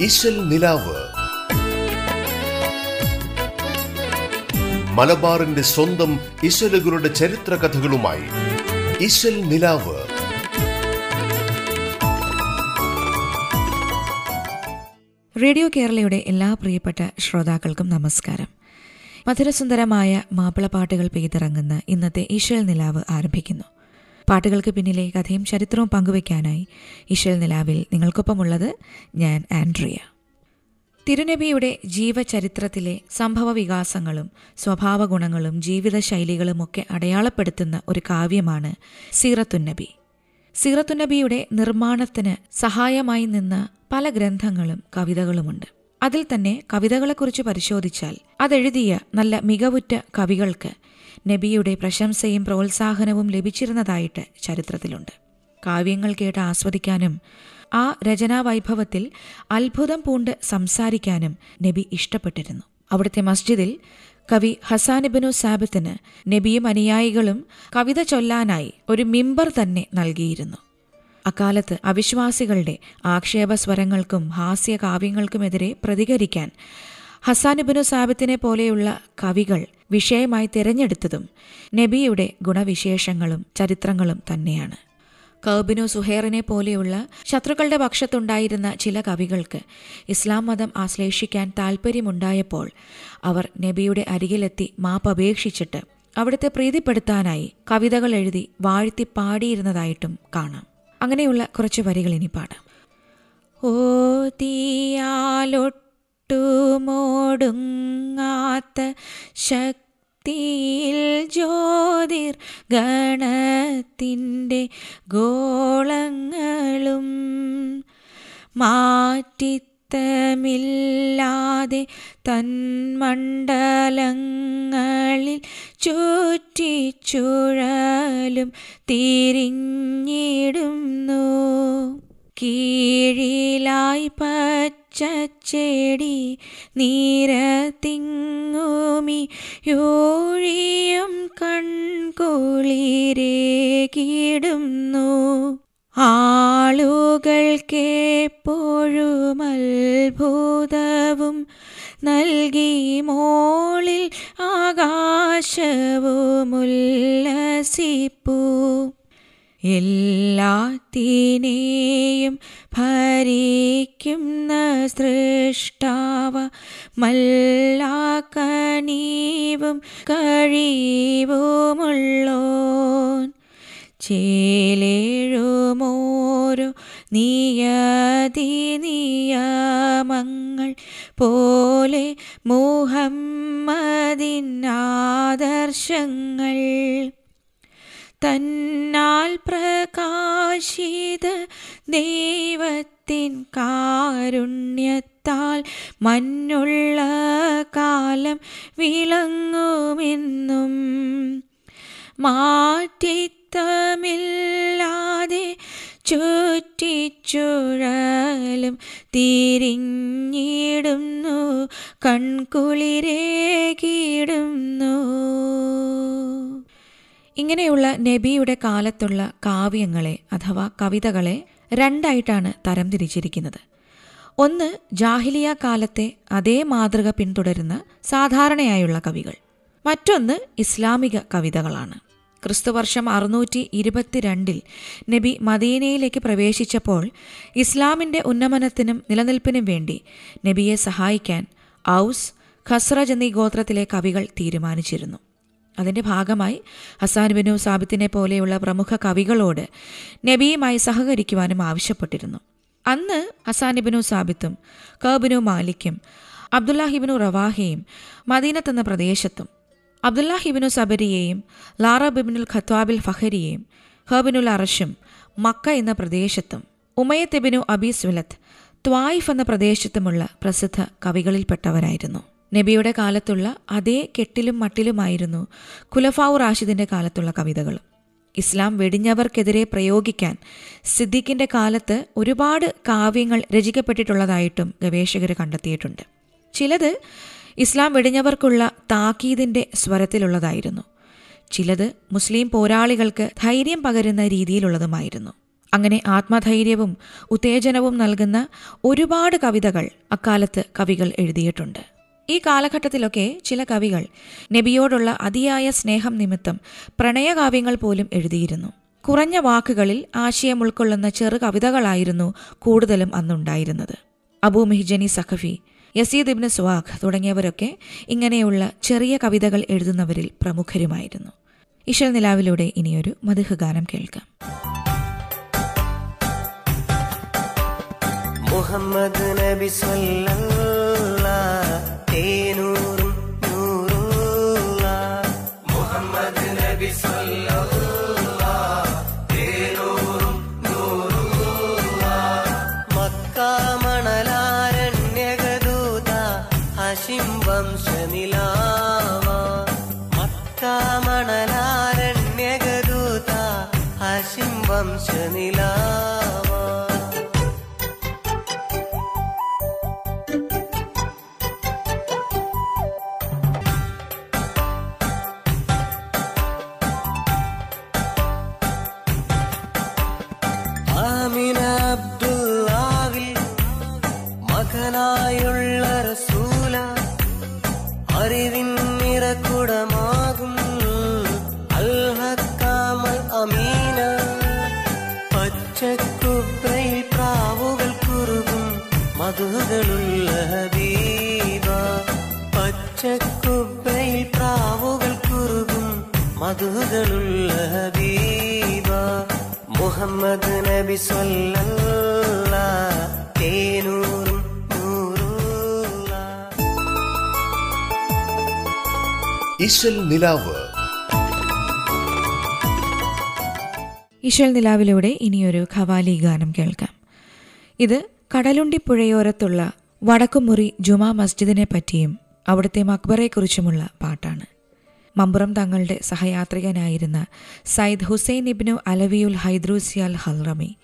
ഇശൽ നിലാവ്. മലബാറിന്റെ സ്വന്തം ഇശലുകളുടെ ചരിത്ര കഥകളുമായി ഇശൽ നിലാവ്. റേഡിയോ കേരളയുടെ എല്ലാ പ്രിയപ്പെട്ട ശ്രോതാക്കൾക്കും നമസ്കാരം. മധുരസുന്ദരമായ മാപ്പിളപ്പാട്ടുകൾ പെയ്തിറങ്ങുന്ന ഇന്നത്തെ ഈശ്വൽ നിലാവ് ആരംഭിക്കുന്നു. പാട്ടുകൾക്ക് പിന്നിലെ കഥയും ചരിത്രവും പങ്കുവയ്ക്കാനായി ഈശ്വൽ നിലാവിൽ നിങ്ങൾക്കൊപ്പമുള്ളത് ഞാൻ ആൻഡ്രിയ. തിരുനബിയുടെ ജീവചരിത്രത്തിലെ സംഭവ വികാസങ്ങളും സ്വഭാവ ഗുണങ്ങളും ജീവിതശൈലികളുമൊക്കെ അടയാളപ്പെടുത്തുന്ന ഒരു കാവ്യമാണ് സീറത്തുന്നബി. സീറത്തുന്നബിയുടെ നിർമ്മാണത്തിന് സഹായമായി നിന്ന പല ഗ്രന്ഥങ്ങളും കവിതകളുമുണ്ട്. അതിൽ തന്നെ കവിതകളെക്കുറിച്ച് പരിശോധിച്ചാൽ അതെഴുതിയ നല്ല മികവുറ്റ കവികൾക്ക് നബിയുടെ പ്രശംസയും പ്രോത്സാഹനവും ലഭിച്ചിരുന്നതായിട്ട് ചരിത്രത്തിലുണ്ട്. കാവ്യങ്ങൾ കേട്ട് ആസ്വദിക്കാനും ആ രചനാവൈഭവത്തിൽ അത്ഭുതം പൂണ്ട് സംസാരിക്കാനും നബി ഇഷ്ടപ്പെട്ടിരുന്നു. അവിടുത്തെ മസ്ജിദിൽ കവി ഹസാനിബിനു സാബിത്തിന് നബിയും അനുയായികളും കവിത ചൊല്ലാനായി ഒരു മിമ്പർ തന്നെ നൽകിയിരുന്നു. അക്കാലത്ത് അവിശ്വാസികളുടെ ആക്ഷേപസ്വരങ്ങൾക്കും ഹാസ്യ കാവ്യങ്ങൾക്കുമെതിരെ പ്രതികരിക്കാൻ ഹസാനുബിനു സാബിത്തിനെ പോലെയുള്ള കവികൾ വിഷയമായി തിരഞ്ഞെടുത്തതും നബിയുടെ ഗുണവിശേഷങ്ങളും ചരിത്രങ്ങളും തന്നെയാണ്. കൗബിനു സുഹേറിനെ പോലെയുള്ള ശത്രുക്കളുടെ പക്ഷത്തുണ്ടായിരുന്ന ചില കവികൾക്ക് ഇസ്ലാം മതം ആശ്ലേഷിക്കാൻ താൽപ്പര്യമുണ്ടായപ്പോൾ അവർ നബിയുടെ അരികിലെത്തി മാപ്പപേക്ഷിച്ചിട്ട് അവിടുത്തെ പ്രീതിപ്പെടുത്താനായി കവിതകൾ എഴുതി വാഴ്ത്തി പാടിയിരുന്നതായിട്ടും കാണാം. അങ്ങനെയുള്ള കുറച്ച് വരികൾ ഇനി പാടാം ഓ തീയാലൊട്ടുമോടുങ്ങാത്ത ശക്തിയിൽ ജ്യോതിർ ഗണത്തിന്റെ ഗോളങ്ങളും മാറ്റിത്തമില്ലാതെ തന്മണ്ഡലങ്ങളിൽ ചുറ്റിച്ചുഴലും തിരിഞ്ഞിടുന്നു. കീഴിലായി പച്ചച്ചെടി നീരത്തിങ്ങുമി യോഴിയും കൺകുളിരേകിടുന്നു ആളുകൾക്കെപ്പോഴും അത്ഭുതവും നൽകി മോളിൽ ആകാശവുമുല്ലസിപ്പൂ. എല്ലാത്തിനെയും ഭരിക്കുന്ന സൃഷ്ടാവ മല്ലാക്കനീവും കഴിവുമുള്ളോൻ. ചേലേഴുമോരോ നിയതി നിയമങ്ങൾ പോലെ മുഹമ്മദിൻ ആദർശങ്ങൾ തന്നാൽ പ്രകാശിത ദൈവത്തിൻ കാരുണ്യത്താൽ മഞ്ഞുള്ള കാലം വിളങ്ങുമെന്നും മാറ്റിത്തമില്ലാതെ ചുറ്റിച്ചുഴലും തിരിഞ്ഞിടുന്നു കൺകുളിരേകിടുന്നു ഇങ്ങനെയുള്ള നബിയുടെ കാലത്തുള്ള കാവ്യങ്ങളെ അഥവാ കവിതകളെ രണ്ടായിട്ടാണ് തരംതിരിച്ചിരിക്കുന്നത് ഒന്ന് ജാഹിലിയ കാലത്തെ അതേ മാതൃക പിന്തുടരുന്ന സാധാരണയായുള്ള കവികൾ. മറ്റൊന്ന് ഇസ്ലാമിക കവിതകളാണ്. ക്രിസ്തുവർഷം അറുന്നൂറ്റി ഇരുപത്തിരണ്ടിൽ നബി മദീനയിലേക്ക് പ്രവേശിച്ചപ്പോൾ ഇസ്ലാമിന്റെ ഉന്നമനത്തിനും നിലനിൽപ്പിനും വേണ്ടി നബിയെ സഹായിക്കാൻ ഔസ് ഖസ്റജ് എന്നീ ഗോത്രത്തിലെ കവികൾ തീരുമാനിച്ചിരുന്നു. അതിന്റെ ഭാഗമായി ഹസാൻ ബിനു സാബിത്തിനെ പോലെയുള്ള പ്രമുഖ കവികളോട് നബിയുമായി സഹകരിക്കുവാനും ആവശ്യപ്പെട്ടിരുന്നു. അന്ന് ഹസാൻ ബിനു സാബിത്തും കബിനു മാലിക്കും അബ്ദുല്ലാഹിബിനു റവാഹയും മദീനത്തെന്ന പ്രദേശത്തും അബ്ദുല്ലാഹിബിനു സബരിയെയും ലാറ ബിബിനുൽ ഖത്വാബിൽ ഫഹരിയെയും ഹബിനുൽ അറഷും മക്ക എന്ന പ്രദേശത്തും ഉമയത്തെബിനു സുലത്ത് ത്വായിഫ് എന്ന പ്രദേശത്തുമുള്ള പ്രസിദ്ധ കവികളിൽപ്പെട്ടവരായിരുന്നു. നബിയുടെ കാലത്തുള്ള അതേ കെട്ടിലും മട്ടിലുമായിരുന്നു കുലഫാവു റാഷിദിന്റെ കാലത്തുള്ള കവിതകൾ. ഇസ്ലാം വെടിഞ്ഞവർക്കെതിരെ പ്രയോഗിക്കാൻ സിദ്ദീഖിന്റെ കാലത്ത് ഒരുപാട് കാവ്യങ്ങൾ രചിക്കപ്പെട്ടിട്ടുള്ളതായിട്ടും ഗവേഷകർ കണ്ടെത്തിയിട്ടുണ്ട്. ചിലത് ഇസ്ലാം വെടിഞ്ഞവർക്കുള്ള താക്കീതിന്റെ സ്വരത്തിലുള്ളതായിരുന്നു. ചിലത് മുസ്ലിം പോരാളികൾക്ക് ധൈര്യം പകരുന്ന രീതിയിലുള്ളതുമായിരുന്നു. അങ്ങനെ ആത്മധൈര്യവും ഉത്തേജനവും നൽകുന്ന ഒരുപാട് കവിതകൾ അക്കാലത്ത് കവികൾ എഴുതിയിട്ടുണ്ട്. ഈ കാലഘട്ടത്തിലൊക്കെ ചില കവികൾ നബിയോടുള്ള അതിയായ സ്നേഹം നിമിത്തം പ്രണയകാവ്യങ്ങൾ പോലും എഴുതിയിരുന്നു. കുറഞ്ഞ വാക്കുകളിൽ ആശയം ഉൾക്കൊള്ളുന്ന ചെറു കവിതകളായിരുന്നു കൂടുതലും അന്നുണ്ടായിരുന്നത്. അബൂ മെഹ്ജനി സഖഫി യസീദ് ഇബ്നു സുവാഖ് തുടങ്ങിയവരൊക്കെ ഇങ്ങനെയുള്ള ചെറിയ കവിതകൾ എഴുതുന്നവരിൽ പ്രമുഖരുമായിരുന്നു. ഇഷൽ നിലാവിലൂടെ ഇനിയൊരു മധുഹ ഗാനം കേൾക്കാം. മുഹമ്മദ് നബി സല്ലല്ലാ മധുകളുള്ള ഹബീബ. മുഹമ്മദ് നബി തേനൂറും ഇശൽ നിലാവ്. ഇഷൽ നിലാവിലൂടെ ഇനിയൊരു ഖവാലി ഗാനം കേൾക്കാം. ഇത് കടലുണ്ടി പുഴയോരത്തുള്ള വടക്കുമുറി ജുമാ മസ്ജിദിനെ പറ്റിയും അവിടുത്തെ മക്ബറെക്കുറിച്ചുമുള്ള പാട്ടാണ്. മമ്പുറം തങ്ങളുടെ സഹയാത്രികനായിരുന്ന സയ്യിദ് ഹുസൈൻ ഇബ്നു അലവിയുൽ ഹൈദ്രൂസിയാൽ ഹൽറമി.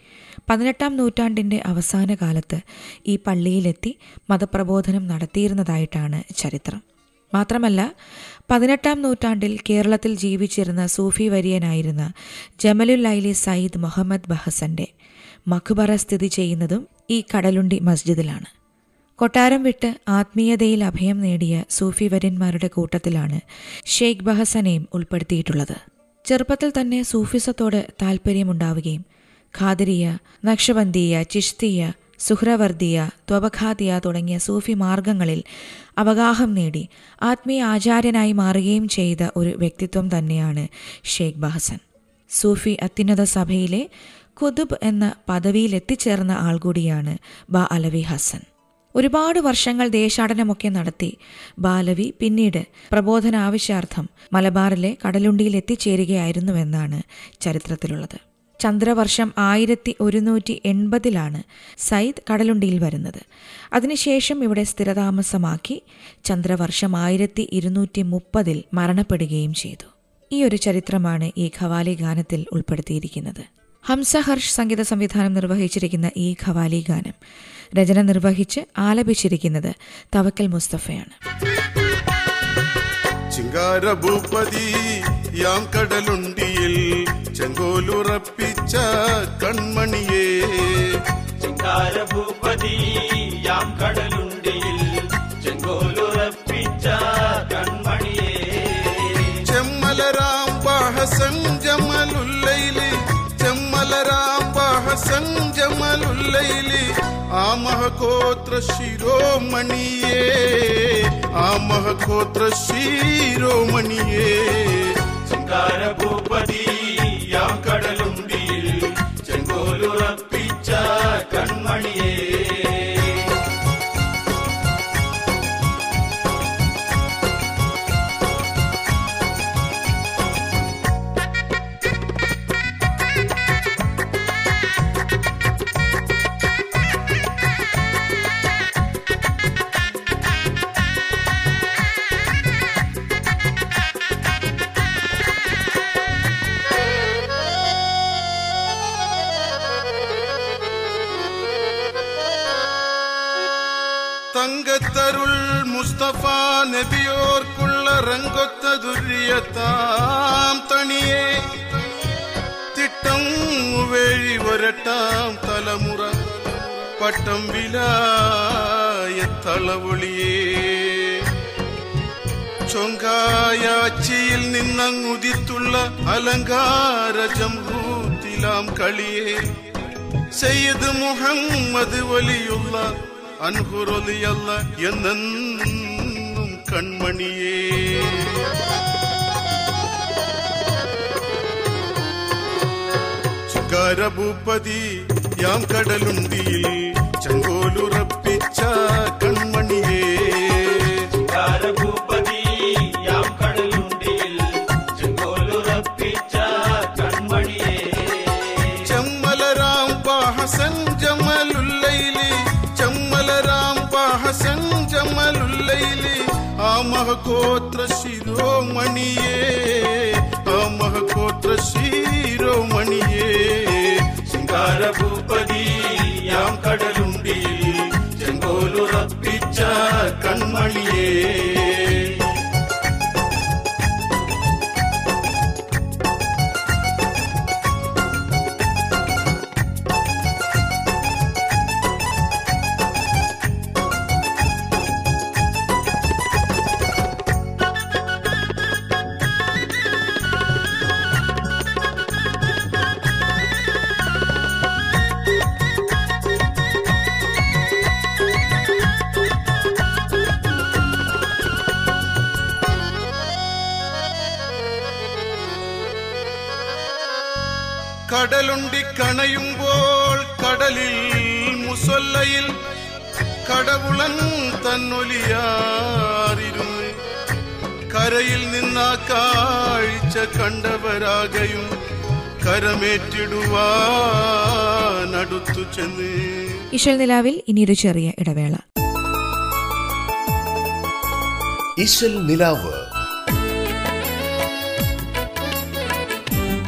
പതിനെട്ടാം നൂറ്റാണ്ടിന്റെ അവസാന കാലത്ത് ഈ പള്ളിയിലെത്തി മതപ്രബോധനം നടത്തിയിരുന്നതായിട്ടാണ് ചരിത്രം. മാത്രമല്ല പതിനെട്ടാം നൂറ്റാണ്ടിൽ കേരളത്തിൽ ജീവിച്ചിരുന്ന സൂഫി വര്യനായിരുന്ന ജമലുൽ ലൈലി സയ്യിദ് മുഹമ്മദ് ബഹസന്റെ മഖ്ബറ സ്ഥിതി ചെയ്യുന്നതും ഈ കടലുണ്ടി മസ്ജിദിലാണ്. കൊട്ടാരം വിട്ട് ആത്മീയതയിൽ അഭയം നേടിയ സൂഫി വര്യന്മാരുടെ കൂട്ടത്തിലാണ് ഷെയ്ഖ് ബഹസനെയും ഉൾപ്പെടുത്തിയിട്ടുള്ളത്. ചെറുപ്പത്തിൽ തന്നെ സൂഫിസത്തോട് താൽപ്പര്യമുണ്ടാവുകയും ഖാദിരിയ നക്ഷബന്ദിയ ചിഷ്തിയ സുഹ്രവർദിയ ത്വബഖാദിയ തുടങ്ങിയ സൂഫി മാർഗങ്ങളിൽ അവഗാഹം നേടി ആത്മീയ ആചാര്യനായി മാറുകയും ചെയ്ത ഒരു വ്യക്തിത്വം തന്നെയാണ് ഷെയ്ഖ് ബഹസൻ. സൂഫി അത്യുന്നത സഭയിലെ കുതുബ് എന്ന പദവിയിൽ എത്തിച്ചേർന്ന ആൾ കൂടിയാണ് ബ അലവി ഹസൻ. ഒരുപാട് വർഷങ്ങൾ ദേശാടനമൊക്കെ നടത്തി. ബാലവി പിന്നീട് പ്രബോധന ആവശ്യാർത്ഥം മലബാറിലെ കടലുണ്ടിയിൽ എത്തിച്ചേരുകയായിരുന്നുവെന്നാണ് ചരിത്രത്തിലുള്ളത്. ചന്ദ്രവർഷം ആയിരത്തി ഒരുന്നൂറ്റി എൺപതിലാണ് സയ്യിദ് കടലുണ്ടിയിൽ വരുന്നത്. അതിനുശേഷം ഇവിടെ സ്ഥിരതാമസമാക്കി ചന്ദ്രവർഷം ആയിരത്തി ഇരുന്നൂറ്റി മുപ്പതിൽ മരണപ്പെടുകയും ചെയ്തു. ഈ ഒരു ചരിത്രമാണ് ഈ ഖവാലി ഗാനത്തിൽ ഉൾപ്പെടുത്തിയിരിക്കുന്നത്. ഹംസഹർഷ് സംഗീത സംവിധാനം നിർവഹിച്ചിരിക്കുന്ന ഈ ഖവാലി ഗാനം രചന നിർവഹിച്ച് ആലപിച്ചിരിക്കുന്നത് തവക്കൽ മുസ്തഫയാണ്. ചിങ്കാരഭൂപതി യാം കടലുണ്ടിയിൽ ചെങ്കോലുറപ്പിച്ച കൺമണിയേ. ചിങ്കാരഭൂപതി യാം കടലുണ്ടിയിൽ ചെങ്കോലുറപ്പിച്ച കൺമണിയേ. ചെമ്മലരാം ബാഹസൻ ജമലുല്ലൈലി ചെമ്മലരാം ജമലുല്ലൈലി ആ മഹകോത്ര ശിരോമണിയേ ആ മഹകോത്ര ശിരോമണിയേ ചിങ്കാരഭൂപതി യാം കടലുണ്ടിയിൽ ദുര്യത്താം തണിയെ. തിട്ടം വേഴി വരട്ടാം തലമുറ. പട്ടം വിലായ തളവൊളിയേ. ചൊങ്കായാച്ചിയിൽ നിന്നങ്ങുതിത്തുള്ള അലങ്കാര ജംഹൂത്തിലാം കളിയേ. സെയ്ത് മുഹമ്മദ് വലിയുള്ള അൻഹുറൊലിയല്ല എന്നെന്നും കൺമണിയേ. ശിഖാരഭൂപതി യാം കടലുണ്ടിയിൽ മുസൊല്ലയിൽ കടവുളൻ തന്നൊലിയാറിരുന്ന് കരയിൽ നിന്നാ കാഴ്ച കണ്ടവരാകയും കരമേറ്റിടുവാനടുത്തു ചെന്ന്. ഇശൽ നിലാവിൽ ഇനിയൊരു ചെറിയ ഇടവേള. ഇശൽ നിലാവ്.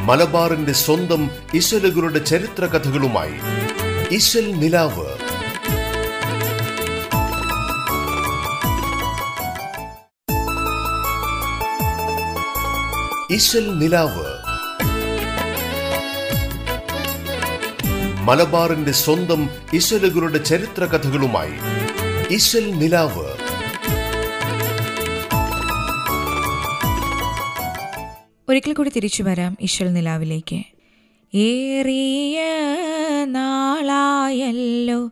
മലബാറിന്റെ സ്വന്തം ഇശലുകളുടെ ചരിത്ര കഥകളുമായി ഇശൽ നിലാവ്. ഇശൽ നിലാവ്. മലബാറിന്റെ സ്വന്തം ഇശലുകളുടെ ചരിത്ര കഥകളുമായി ഇശൽ നിലാവ്. ഒരിക്കൽ കൂടി തിരിച്ചു വരാം ഇശൽ നിലാവിലേക്ക്. ഏറിയ നാളായല്ലോ.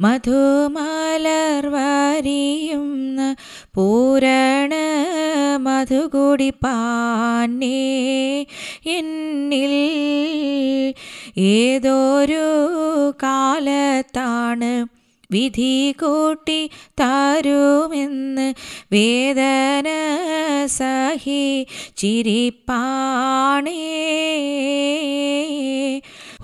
മധുമലർ വരിയുന്ന പൂരണ മധുകൂടി പാനേ എന്നിൽ ഏതൊരു കാലത്താണ് വിധി കൂട്ടി തരുമെന്ന് വേദന സഹി ചിരിപ്പാണേ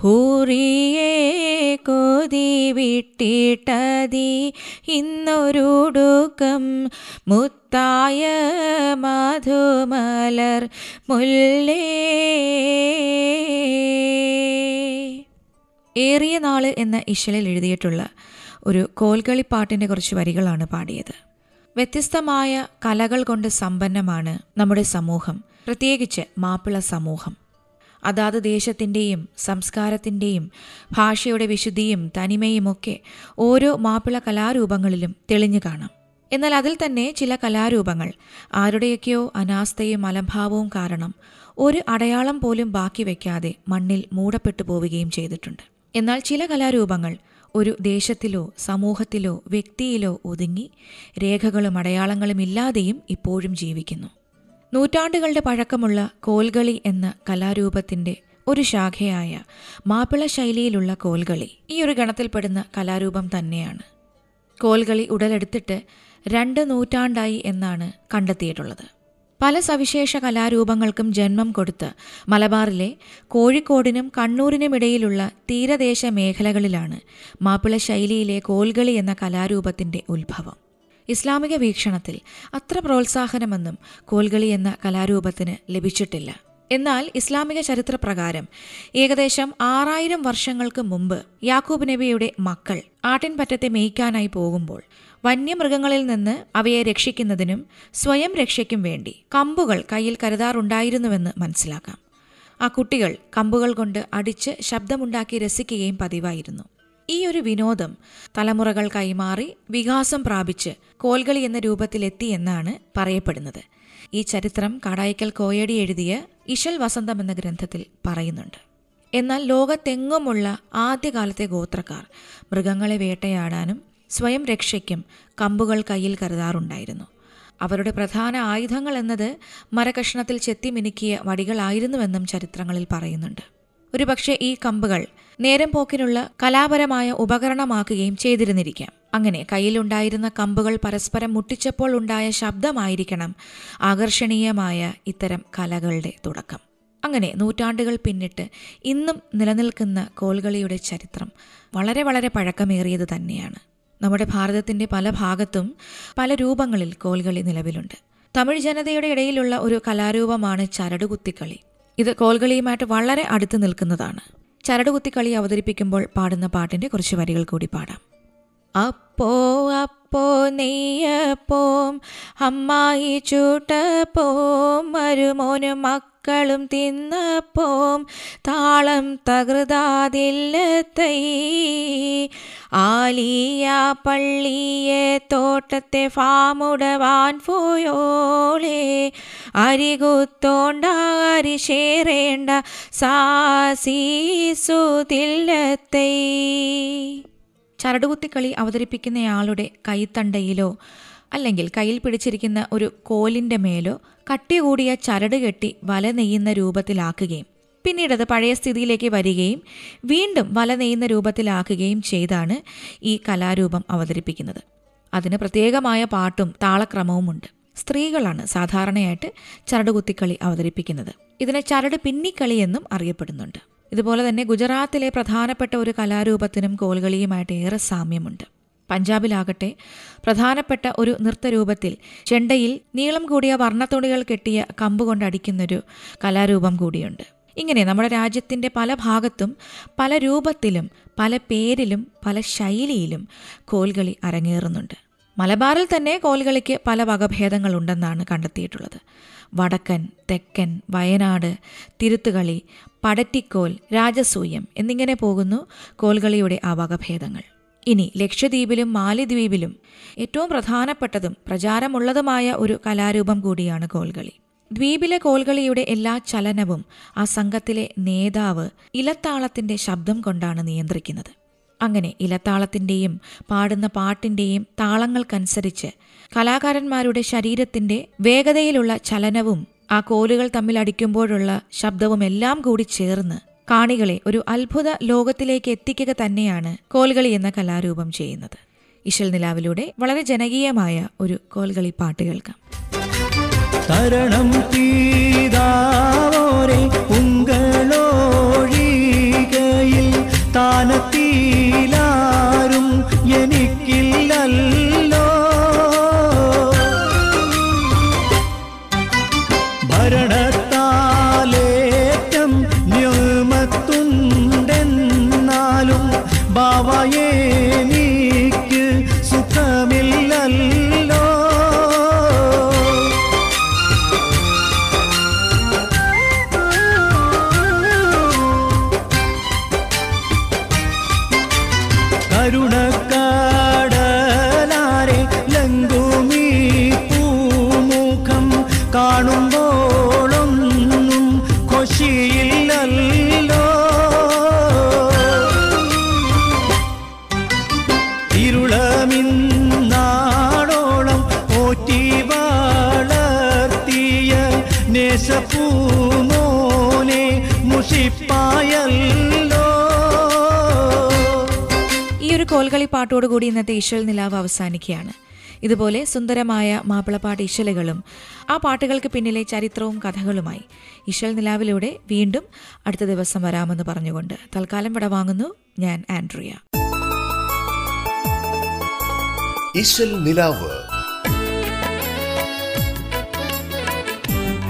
ഹൂറിയെ കൊതി വിട്ടിട്ടതി ഇന്നൊരുടുക്കം മുത്തായ മധുമലർ മുല്ലേ. ഏറിയ നാൾ എന്ന ഇശലിൽ എഴുതിയിട്ടുള്ള ഒരു കോൽകളിപ്പാട്ടിന്റെ കുറച്ച് വരികളാണ് പാടിയത്. വ്യത്യസ്തമായ കലകൾ കൊണ്ട് സമ്പന്നമാണ് നമ്മുടെ സമൂഹം. പ്രത്യേകിച്ച് മാപ്പിള സമൂഹം. അതാത് ദേശത്തിന്റെയും സംസ്കാരത്തിന്റെയും ഭാഷയുടെ വിശുദ്ധിയും തനിമയുമൊക്കെ ഓരോ മാപ്പിള കലാരൂപങ്ങളിലും തെളിഞ്ഞു കാണാം. എന്നാൽ അതിൽ തന്നെ ചില കലാരൂപങ്ങൾ ആരുടെയൊക്കെയോ അനാസ്ഥയും അലംഭാവവും കാരണം ഒരു അടയാളം പോലും ബാക്കി വയ്ക്കാതെ മണ്ണിൽ മൂടപ്പെട്ടു പോവുകയും ചെയ്തിട്ടുണ്ട്. എന്നാൽ ചില കലാരൂപങ്ങൾ ഒരു ദേശത്തിലോ സമൂഹത്തിലോ വ്യക്തിയിലോ ഒതുങ്ങി രേഖകളും അടയാളങ്ങളും ഇല്ലാതെയും ഇപ്പോഴും ജീവിക്കുന്നു. നൂറ്റാണ്ടുകളുടെ പഴക്കമുള്ള കോൽകളി എന്ന കലാരൂപത്തിന്റെ ഒരു ശാഖയായ മാപ്പിള ശൈലിയിലുള്ള കോൽകളി ഈ ഒരു ഗണത്തിൽപ്പെടുന്ന കലാരൂപം തന്നെയാണ്. കോൽകളി ഉടലെടുത്തിട്ട് രണ്ട് നൂറ്റാണ്ടായി എന്നാണ് കണ്ടെത്തിയിട്ടുള്ളത്. പല സവിശേഷ കലാരൂപങ്ങൾക്കും ജന്മം കൊടുത്ത് മലബാറിലെ കോഴിക്കോടിനും കണ്ണൂരിനുമിടയിലുള്ള തീരദേശ മേഖലകളിലാണ് മാപ്പിള ശൈലിയിലെ കോൽകളി എന്ന കലാരൂപത്തിന്റെ ഉത്ഭവം. ഇസ്ലാമിക വീക്ഷണത്തിൽ അത്ര പ്രോത്സാഹനമെന്നും കോൽകളി എന്ന കലാരൂപത്തിന് ലഭിച്ചിട്ടില്ല. എന്നാൽ ഇസ്ലാമിക ചരിത്രപ്രകാരം ഏകദേശം ആറായിരം വർഷങ്ങൾക്ക് മുമ്പ് യാക്കൂബ് നബിയുടെ മക്കൾ ആട്ടിൻപറ്റത്തെ മേയ്ക്കാനായി പോകുമ്പോൾ വന്യമൃഗങ്ങളിൽ നിന്ന് അവയെ രക്ഷിക്കുന്നതിനും സ്വയം രക്ഷയ്ക്കും വേണ്ടി കമ്പുകൾ കയ്യിൽ കരുതാറുണ്ടായിരുന്നുവെന്ന് മനസ്സിലാക്കാം. ആ കുട്ടികൾ കമ്പുകൾ കൊണ്ട് അടിച്ച് ശബ്ദമുണ്ടാക്കി രസിക്കുകയും പതിവായിരുന്നു. ഈ ഒരു വിനോദം തലമുറകൾ കൈമാറി വികാസം പ്രാപിച്ച് കോൽകളി എന്ന രൂപത്തിലെത്തി എന്നാണ് പറയപ്പെടുന്നത്. ഈ ചരിത്രം കാടായിക്കൽ കോയടി എഴുതിയ ഇശൽ വസന്തം എന്ന ഗ്രന്ഥത്തിൽ പറയുന്നുണ്ട്. എന്നാൽ ലോകത്തെങ്ങുമുള്ള ആദ്യകാലത്തെ ഗോത്രക്കാർ മൃഗങ്ങളെ വേട്ടയാടാനും സ്വയം രക്ഷയ്ക്കും കമ്പുകൾ കയ്യിൽ കരുതാറുണ്ടായിരുന്നു. അവരുടെ പ്രധാന ആയുധങ്ങൾ എന്നത് മരകഷ്ണത്തിൽ ചെത്തിമിനുക്കിയ വടികളായിരുന്നുവെന്നും ചരിത്രങ്ങളിൽ പറയുന്നുണ്ട്. ഒരുപക്ഷെ ഈ കമ്പുകൾ നേരം പോക്കിനുള്ള കലാപരമായ ഉപകരണമാക്കുകയും ചെയ്തിരുന്നിരിക്കാം. അങ്ങനെ കയ്യിലുണ്ടായിരുന്ന കമ്പുകൾ പരസ്പരം മുട്ടിച്ചപ്പോൾ ഉണ്ടായ ശബ്ദമായിരിക്കണം ആകർഷണീയമായ ഇത്തരം കലകളുടെ തുടക്കം. അങ്ങനെ നൂറ്റാണ്ടുകൾ പിന്നിട്ട് ഇന്നും നിലനിൽക്കുന്ന കോൽകളിയുടെ ചരിത്രം വളരെ വളരെ പഴക്കമേറിയത് തന്നെയാണ്. നമ്മുടെ ഭാരതത്തിന്റെ പല ഭാഗത്തും പല രൂപങ്ങളിൽ കോൽകളി നിലവിലുണ്ട്. തമിഴ് ജനതയുടെ ഇടയിലുള്ള ഒരു കലാരൂപമാണ് ചരടുകുത്തിക്കളി. ഇത് കോൽകളിയുമായിട്ട് വളരെ അടുത്ത് നിൽക്കുന്നതാണ്. ചരടുകുത്തിക്കളി അവതരിപ്പിക്കുമ്പോൾ പാടുന്ന പാട്ടിന്റെ കുറച്ച് വരികൾ കൂടി പാടാം. അപ്പോ അപ്പോ നെയ്യപ്പോം അമ്മായി ചൂട്ടപ്പോം മരുമോനും മക്കളും തിന്നപ്പോം താളം തകൃതാതില്ലത്തൈ. ആലിയ പള്ളിയെ തോട്ടത്തെ ഫാമുടവാൻ പോയോളേ. അരികുത്തോണ്ട അരിശേറേണ്ട സാസീസുതില്ലത്തൈ. ചരടുകുത്തിക്കളി അവതരിപ്പിക്കുന്നയാളുടെ കൈത്തണ്ടയിലോ അല്ലെങ്കിൽ കയ്യിൽ പിടിച്ചിരിക്കുന്ന ഒരു കോലിന്റെ മേലോ കട്ടി കൂടിയ ചരട് കെട്ടി വല നെയ്യുന്ന രൂപത്തിലാക്കുകയും പിന്നീട് അത് പഴയ സ്ഥിതിയിലേക്ക് വരികയും വീണ്ടും വല നെയ്യുന്ന രൂപത്തിലാക്കുകയും ചെയ്താണ് ഈ കലാരൂപം അവതരിപ്പിക്കുന്നത്. അതിന് പ്രത്യേകമായ പാട്ടും താളക്രമവുമുണ്ട്. സ്ത്രീകളാണ് സാധാരണയായിട്ട് ചരടുകുത്തിക്കളി അവതരിപ്പിക്കുന്നത്. ഇതിനെ ചരട് പിന്നിക്കളി എന്നും അറിയപ്പെടുന്നുണ്ട്. ഇതുപോലെ തന്നെ ഗുജറാത്തിലെ പ്രധാനപ്പെട്ട ഒരു കലാരൂപത്തിനും കോൽകളിയുമായിട്ട് ഏറെ സാമ്യമുണ്ട്. പഞ്ചാബിലാകട്ടെ പ്രധാനപ്പെട്ട ഒരു നൃത്തരൂപത്തിൽ ചെണ്ടയിൽ നീളം കൂടിയ വർണത്തുണികൾ കെട്ടിയ കമ്പ് കൊണ്ടടിക്കുന്നൊരു കലാരൂപം കൂടിയുണ്ട്. ഇങ്ങനെ നമ്മുടെ രാജ്യത്തിന്റെ പല ഭാഗത്തും പല രൂപത്തിലും പല പേരിലും പല ശൈലിയിലും കോൽകളി അരങ്ങേറുന്നുണ്ട്. മലബാറിൽ തന്നെ കോൽകളിക്ക് പല വകഭേദങ്ങളുണ്ടെന്നാണ് കണ്ടെത്തിയിട്ടുള്ളത്. വടക്കൻ തെക്കൻ വയനാട് തിരുത്തുകളി പടറ്റിക്കോൽ രാജസൂയം എന്നിങ്ങനെ പോകുന്നു കോൽകളിയുടെ ആ വകഭേദങ്ങൾ. ഇനി ലക്ഷദ്വീപിലും മാലിദ്വീപിലും ഏറ്റവും പ്രധാനപ്പെട്ടതും പ്രചാരമുള്ളതുമായ ഒരു കലാരൂപം കൂടിയാണ് കോൽകളി. ദ്വീപിലെ കോൽകളിയുടെ എല്ലാ ചലനവും ആ സംഘത്തിലെ നേതാവ് ഇലത്താളത്തിന്റെ ശബ്ദം കൊണ്ടാണ് നിയന്ത്രിക്കുന്നത്. അങ്ങനെ ഇലത്താളത്തിന്റെയും പാടുന്ന പാട്ടിന്റെയും താളങ്ങൾക്കനുസരിച്ച് കലാകാരന്മാരുടെ ശരീരത്തിന്റെ വേഗതയിലുള്ള ചലനവും ആ കോലുകൾ തമ്മിൽ അടിക്കുമ്പോഴുള്ള ശബ്ദവും എല്ലാം കൂടി ചേർന്ന് കാണികളെ ഒരു അത്ഭുത ലോകത്തിലേക്ക് എത്തിക്കുക തന്നെയാണ് കോൽകളി എന്ന കലാരൂപം ചെയ്യുന്നത്. ഇശൽ നിലാവിലൂടെ വളരെ ജനകീയമായ ഒരു കോൽകളി പാട്ട് കേൾക്കാം. തരണം തീതാവോരെ താനത്തിലാരും ഈ ഒരു കോൽകളി പാട്ടോടുകൂടി ഇന്നത്തെ ഈശ്വൽ നിലാവ് അവസാനിക്കുകയാണ്. ഇതുപോലെ സുന്ദരമായ മാപ്പിളപ്പാട്ട് ഇശലുകളും ആ പാട്ടുകൾക്ക് പിന്നിലെ ചരിത്രവും കഥകളുമായി ഇശൽ നിലാവിലൂടെ വീണ്ടും അടുത്ത ദിവസം വരാമെന്ന് പറഞ്ഞുകൊണ്ട് തൽക്കാലം വിട വാങ്ങുന്നു ഞാൻ ആൻഡ്രിയ. ഇശൽ നിലാവ്.